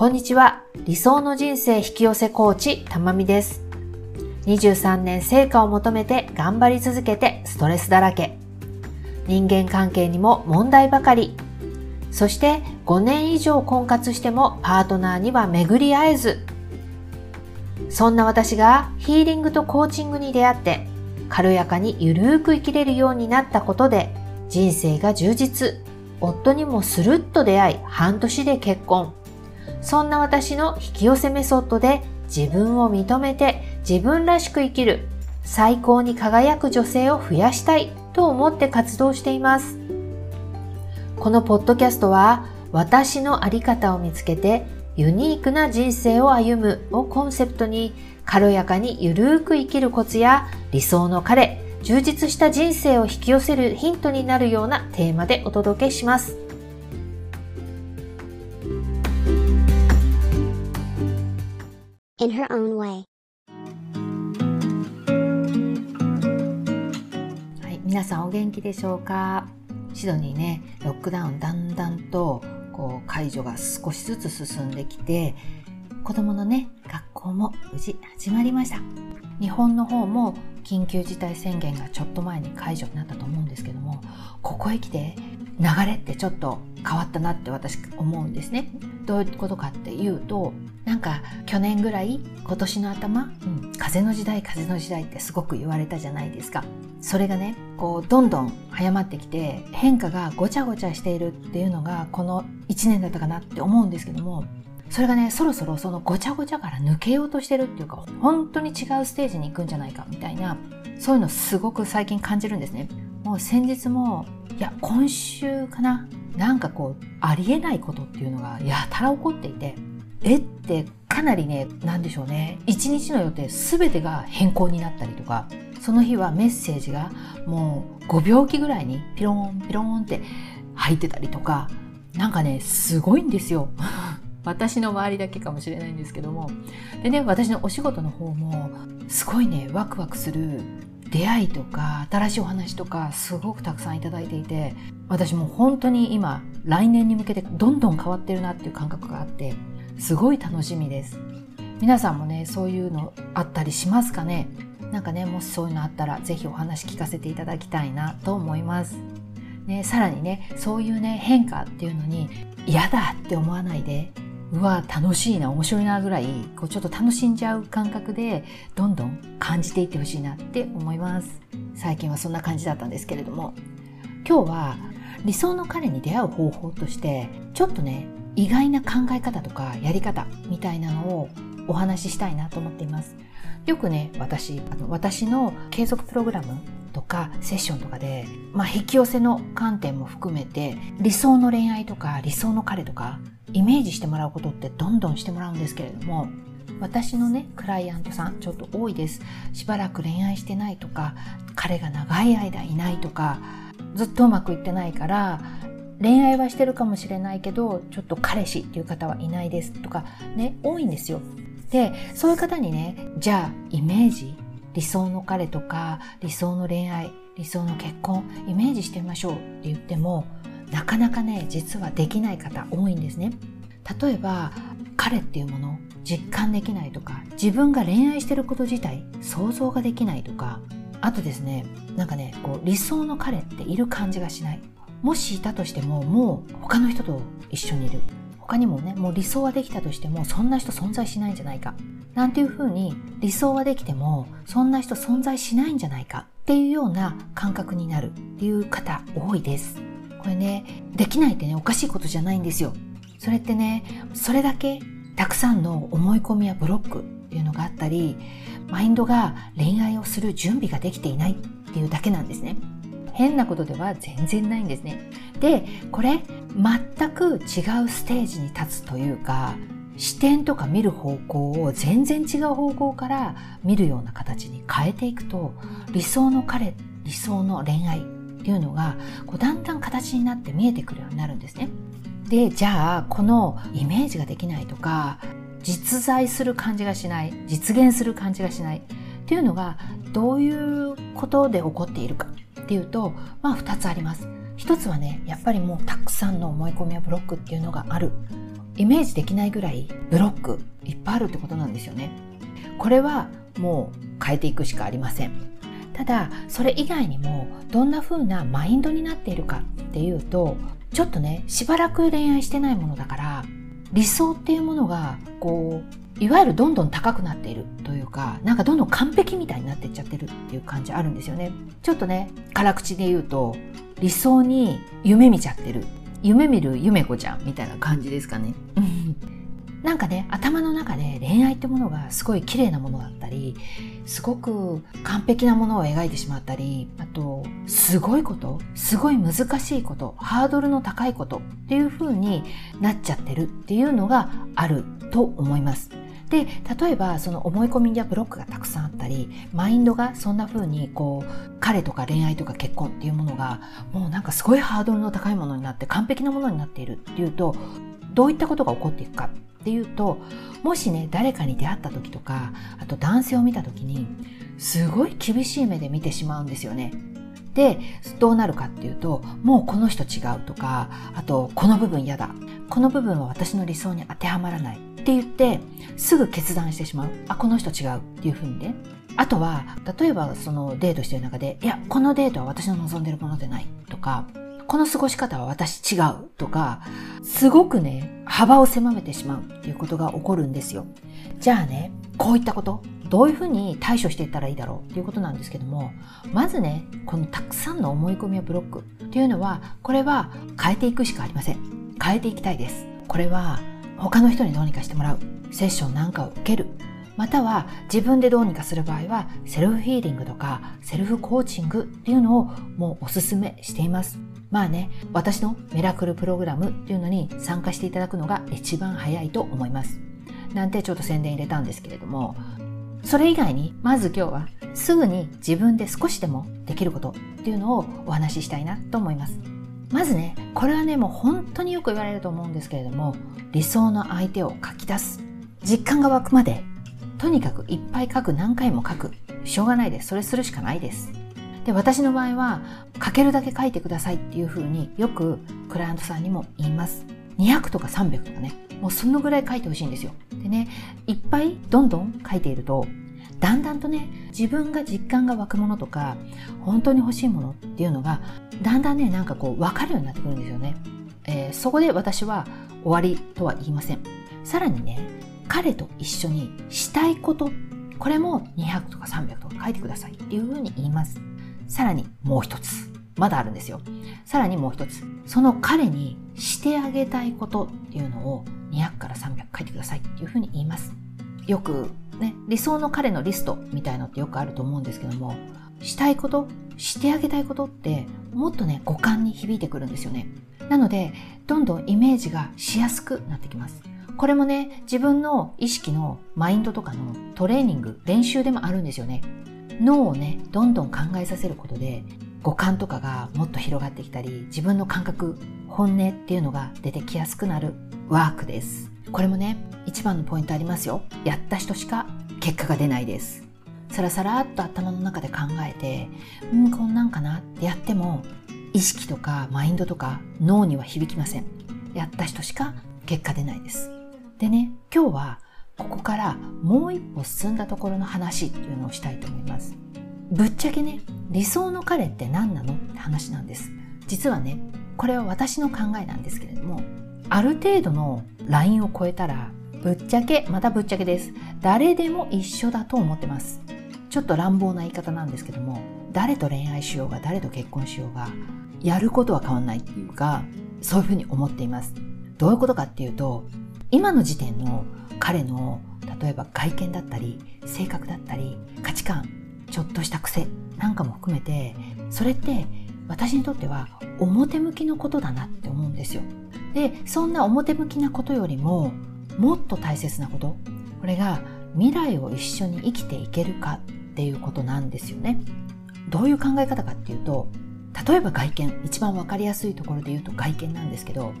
こんにちは。理想の人生引き寄せコーチ、たまみです。23年成果を求めて頑張り続けてストレスだらけ。人間関係にも問題ばかり。そして5年以上婚活してもパートナーには巡り合えず。そんな私がヒーリングとコーチングに出会って軽やかにゆるーく生きれるようになったことで人生が充実。夫にもスルッと出会い半年で結婚。そんな私の引き寄せメソッドで自分を認めて自分らしく生きる最高に輝く女性を増やしたいと思って活動しています。このポッドキャストは私のあり方を見つけてユニークな人生を歩むをコンセプトに軽やかにゆるーく生きるコツや理想の彼、充実した人生を引き寄せるヒントになるようなテーマでお届けします。In her own way. はい、皆さんお元気でしょうか？シドニーね、ロックダウンだんだんとこう解除が少しずつ進んできて、子供のね、学校も無事始まりました。日本の方も緊急事態宣言がちょっと前に解除になったと思うんですけどもここへ来て流れってちょっと変わったなって私思うんですねどういうことかっていうとなんか去年ぐらい今年の頭、うん、風の時代風の時代ってすごく言われたじゃないですかそれがねこうどんどん早まってきて変化がごちゃごちゃしているっていうのがこの1年だったかなって思うんですけどもそれがね、そろそろそのごちゃごちゃから抜けようとしてるっていうか、本当に違うステージに行くんじゃないかみたいな、そういうのすごく最近感じるんですね。もう先日も、いや、今週かな、なんかこう、ありえないことっていうのがやたら起こっていて、えってかなりね、なんでしょうね、一日の予定全てが変更になったりとか、その日はメッセージがもう5秒期ぐらいにピローンピローンって入ってたりとか、なんかね、すごいんですよ。私の周りだけかもしれないんですけども。でね私のお仕事の方もすごいねワクワクする出会いとか新しいお話とかすごくたくさんいただいていて私も本当に今来年に向けてどんどん変わってるなっていう感覚があってすごい楽しみです。皆さんもねそういうのあったりしますかね？なんかねもしそういうのあったら是非お話聞かせていただきたいなと思います。ね、さらにねそういうね変化っていうのに嫌だって思わないで。うわ楽しいな面白いなぐらいこうちょっと楽しんじゃう感覚でどんどん感じていってほしいなって思います。最近はそんな感じだったんですけれども。今日は理想の彼に出会う方法としてちょっとね意外な考え方とかやり方みたいなのをお話ししたいなと思っています。よくね私あの私の継続プログラムとかセッションとかで、まあ、引き寄せの観点も含めて理想の恋愛とか理想の彼とかイメージしてもらうことってどんどんしてもらうんですけれども私のねクライアントさんちょっと多いです。しばらく恋愛してないとか彼が長い間いないとかずっとうまくいってないから恋愛はしてるかもしれないけどちょっと彼氏っていう方はいないですとかね多いんですよ。でそういう方にねじゃあイメージ理想の彼とか理想の恋愛理想の結婚イメージしてみましょうって言ってもなかなかね実はできない方多いんですね。例えば彼っていうもの実感できないとか自分が恋愛してること自体想像ができないとかあとですねなんかねこう理想の彼っている感じがしない。もしいたとしてももう他の人と一緒にいる。他にもねもう理想はできたとしてもそんな人存在しないんじゃないか。なんていうふうに理想はできてもそんな人存在しないんじゃないかっていうような感覚になるっていう方多いです。これねできないってねおかしいことじゃないんですよ。それってねそれだけたくさんの思い込みやブロックっていうのがあったりマインドが恋愛をする準備ができていないっていうだけなんですね。変なことでは全然ないんですね。でこれ全く違うステージに立つというか視点とか見る方向を全然違う方向から見るような形に変えていくと理想の彼理想の恋愛っていうのがこうだんだん形になって見えてくるようになるんですね。でじゃあこのイメージができないとか実在する感じがしない実現する感じがしないっていうのがどういうことで起こっているかっていうとまあ2つあります。一つはねやっぱりもうたくさんの思い込みやブロックっていうのがあるイメージできないぐらいブロックいっぱいあるってことなんですよね。これはもう変えていくしかありません。ただそれ以外にもどんな風なマインドになっているかっていうとちょっとねしばらく恋愛してないものだから理想っていうものがこういわゆるどんどん高くなっているというかなんかどんどん完璧みたいになっていっちゃってるっていう感じあるんですよね。ちょっとね辛口で言うと理想に夢見ちゃってる。夢見る夢子ちゃんみたいな感じですかね。なんかね頭の中で恋愛ってものがすごい綺麗なものだったりすごく完璧なものを描いてしまったりあとすごいことすごい難しいことハードルの高いことっていう風になっちゃってるっていうのがあると思います。で例えばその思い込みやブロックがたくさんあったりマインドがそんな風にこう彼とか恋愛とか結婚っていうものがもうなんかすごいハードルの高いものになって完璧なものになっているっていうとどういったことが起こっていくかっていうともしね誰かに出会った時とかあと男性を見た時にすごい厳しい目で見てしまうんですよね。でどうなるかっていうともうこの人違うとかあとこの部分嫌だ。この部分は私の理想に当てはまらない。って言ってすぐ決断してしまう。あこの人違うっていうふうにね。あとは例えばそのデートしてる中でいやこのデートは私の望んでるものでない。とかこの過ごし方は私違うとか、すごくね、幅を狭めてしまうっていうことが起こるんですよ。じゃあね、こういったこと、どういうふうに対処していったらいいだろうっていうことなんですけども、まずね、このたくさんの思い込みやブロックっていうのは、これは変えていくしかありません。変えていきたいです。これは他の人にどうにかしてもらう。セッションなんかを受ける。または自分でどうにかする場合はセルフヒーリングとかセルフコーチングっていうのをもうおすすめしています。まあね、私のミラクルプログラムっていうのに参加していただくのが一番早いと思います。なんてちょっと宣伝入れたんですけれども、それ以外に、まず今日はすぐに自分で少しでもできることっていうのをお話ししたいなと思います。まずね、これはね、もう本当によく言われると思うんですけれども、理想の相手を書き出す。実感が湧くまで、とにかくいっぱい書く、何回も書く。しょうがないです。それするしかないです。で私の場合は書けるだけ書いてくださいっていうふうによくクライアントさんにも言います。200とか300とかね。もうそのぐらい書いてほしいんですよ。でねいっぱいどんどん書いているとだんだんとね自分が実感が湧くものとか本当に欲しいものっていうのがだんだんねなんかこう分かるようになってくるんですよね、えー、そこで私は終わりとは言いません。さらにね彼と一緒にしたいことこれも200とか300とか書いてくださいっていうふうに言います。さらにもう一つ。まだあるんですよ。さらにもう一つ。その彼にしてあげたいことっていうのを200から300書いてくださいっていうふうに言います。よくね、理想の彼のリストみたいのってよくあると思うんですけども、したいこと、してあげたいことってもっとね、五感に響いてくるんですよね。なので、どんどんイメージがしやすくなってきます。これもね、自分の意識のマインドとかのトレーニング、練習でもあるんですよね。脳をねどんどん考えさせることで五感とかがもっと広がってきたり自分の感覚本音っていうのが出てきやすくなるワークです。これもね一番のポイントありますよ。やった人しか結果が出ないです。さらさらっと頭の中で考えてうんこんなんかなってやっても意識とかマインドとか脳には響きません。やった人しか結果出ないです。でね今日はここからもう一歩進んだところの話っていうのをしたいと思います。ぶっちゃけね理想の彼って何なのって話なんです。実はねこれは私の考えなんですけれどもある程度のラインを超えたらぶっちゃけまたぶっちゃけです。誰でも一緒だと思ってます。ちょっと乱暴な言い方なんですけども誰と恋愛しようが誰と結婚しようがやることは変わんないっていうかそういうふうに思っています。どういうことかっていうと今の時点の彼の例えば外見だったり性格だったり価値観ちょっとした癖なんかも含めてそれって私にとっては表向きのことだなって思うんですよ。でそんな表向きなことよりももっと大切なことこれが未来を一緒に生きていけるかっていうことなんですよね。どういう考え方かっていうと例えば外見一番わかりやすいところで言うと外見なんですけど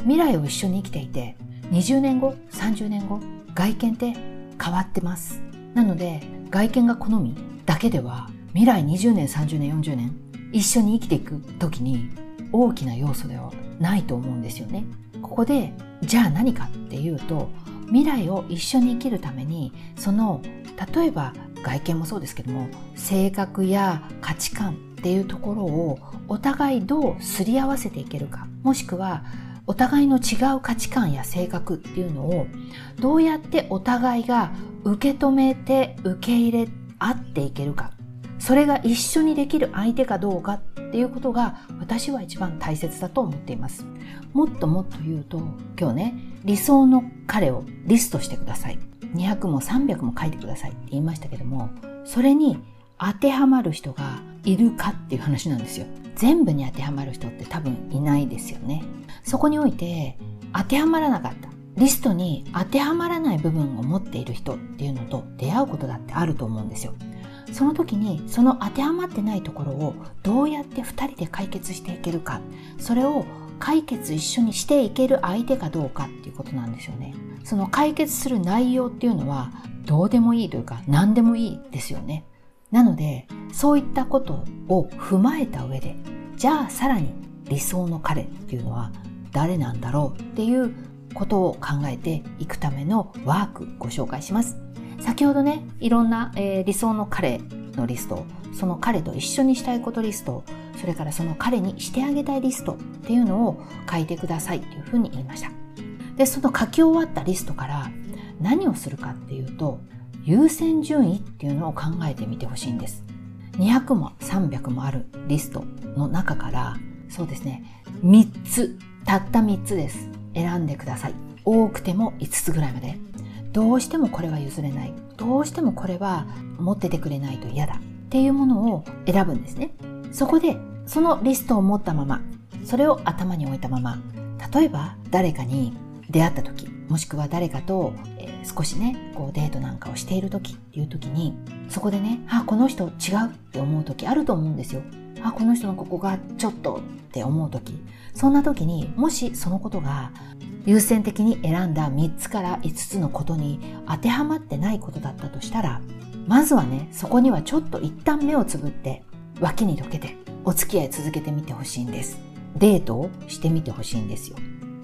未来を一緒に生きていて20年後30年後外見って変わってます。なので外見が好みだけでは未来20年30年40年一緒に生きていく時に大きな要素ではないと思うんですよね。ここでじゃあ何かっていうと未来を一緒に生きるためにその例えば外見もそうですけども性格や価値観っていうところをお互いどうすり合わせていけるかもしくはお互いの違う価値観や性格っていうのをどうやってお互いが受け止めて受け入れ合っていけるか。それが一緒にできる相手かどうかっていうことが私は一番大切だと思っています。もっともっと言うと今日ね理想の彼をリストしてください。200も300も書いてくださいって言いましたけどもそれに当てはまる人がいるかっていう話なんですよ。全部に当てはまる人って多分いないですよね。そこにおいて当てはまらなかった。リストに当てはまらない部分を持っている人っていうのと出会うことだってあると思うんですよ。その時にその当てはまってないところをどうやって2人で解決していけるか。それを解決一緒にしていける相手かどうかっていうことなんですよね。その解決する内容っていうのはどうでもいいというか何でもいいですよね。なのでそういったことを踏まえた上でじゃあさらに理想の彼っていうのは誰なんだろうっていうことを考えていくためのワークご紹介します。先ほどねいろんな、えー、理想の彼のリストその彼と一緒にしたいことリストそれからその彼にしてあげたいリストっていうのを書いてくださいっていうふうに言いました。でその書き終わったリストから何をするかっていうと優先順位っていうのを考えてみてほしいんです。200も300もあるリストの中からそうですね3つたった3つです。選んでください。多くても5つぐらいまで。どうしてもこれは譲れない。どうしてもこれは持っててくれないと嫌だ。っていうものを選ぶんですね。そこでそのリストを持ったままそれを頭に置いたまま例えば誰かに出会った時もしくは誰かと、えー、少しねこうデートなんかをしている時っていう時にそこでねあこの人違うって思う時あると思うんですよ。あこの人のここがちょっとって思う時。そんな時にもしそのことが優先的に選んだ3つから5つのことに当てはまってないことだったとしたらまずはねそこにはちょっと一旦目をつぶって脇にどけてお付き合い続けてみてほしいんです。デートをしてみてほしいんですよ。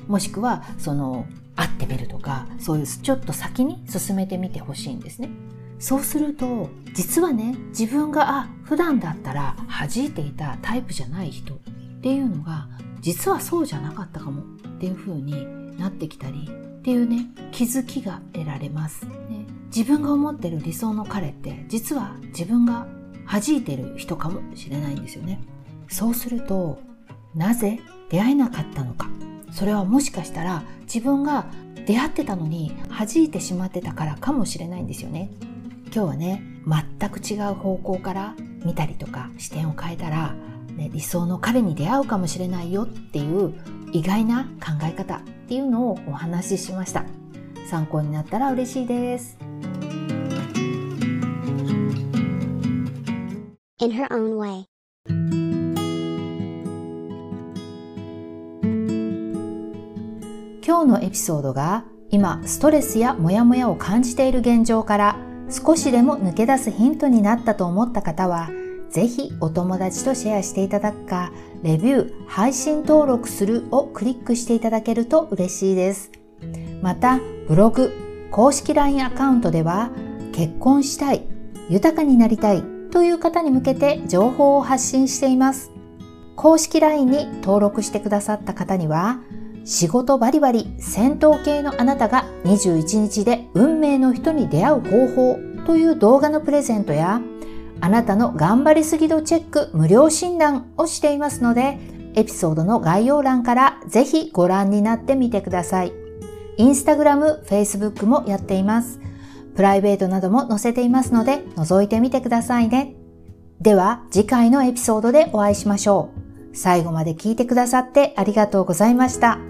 もしくはその会ってみるとかそういうちょっと先に進めてみてほしいんですね。そうすると実はね自分があ普段だったら弾いていたタイプじゃない人っていうのが実はそうじゃなかったかもっていう風になってきたりっていうね気づきが得られます、ね、自分が思ってる理想の彼って実は自分が弾いてる人かもしれないんですよね。そうするとなぜ出会えなかったのか。それはもしかしたら自分が出会ってたのに弾いてしまってたからかもしれないんですよね。今日はね全く違う方向から見たりとか視点を変えたら、ね、理想の彼に出会うかもしれないよっていう意外な考え方っていうのをお話ししました。参考になったら嬉しいです。今日のエピソードが今ストレスやモヤモヤを感じている現状から少しでも抜け出すヒントになったと思った方はぜひお友達とシェアしていただくか、レビュー、配信登録するをクリックしていただけると嬉しいです。また、ブログ、公式 LINE アカウントでは、結婚したい、豊かになりたいという方に向けて情報を発信しています。公式 LINE に登録してくださった方には、仕事バリバリ戦闘系のあなたが21日で運命の人に出会う方法という動画のプレゼントやあなたの頑張りすぎ度チェック無料診断をしていますので、エピソードの概要欄からぜひご覧になってみてください。インスタグラム、フェイスブックもやっています。プライベートなども載せていますので、覗いてみてくださいね。では、次回のエピソードでお会いしましょう。最後まで聞いてくださってありがとうございました。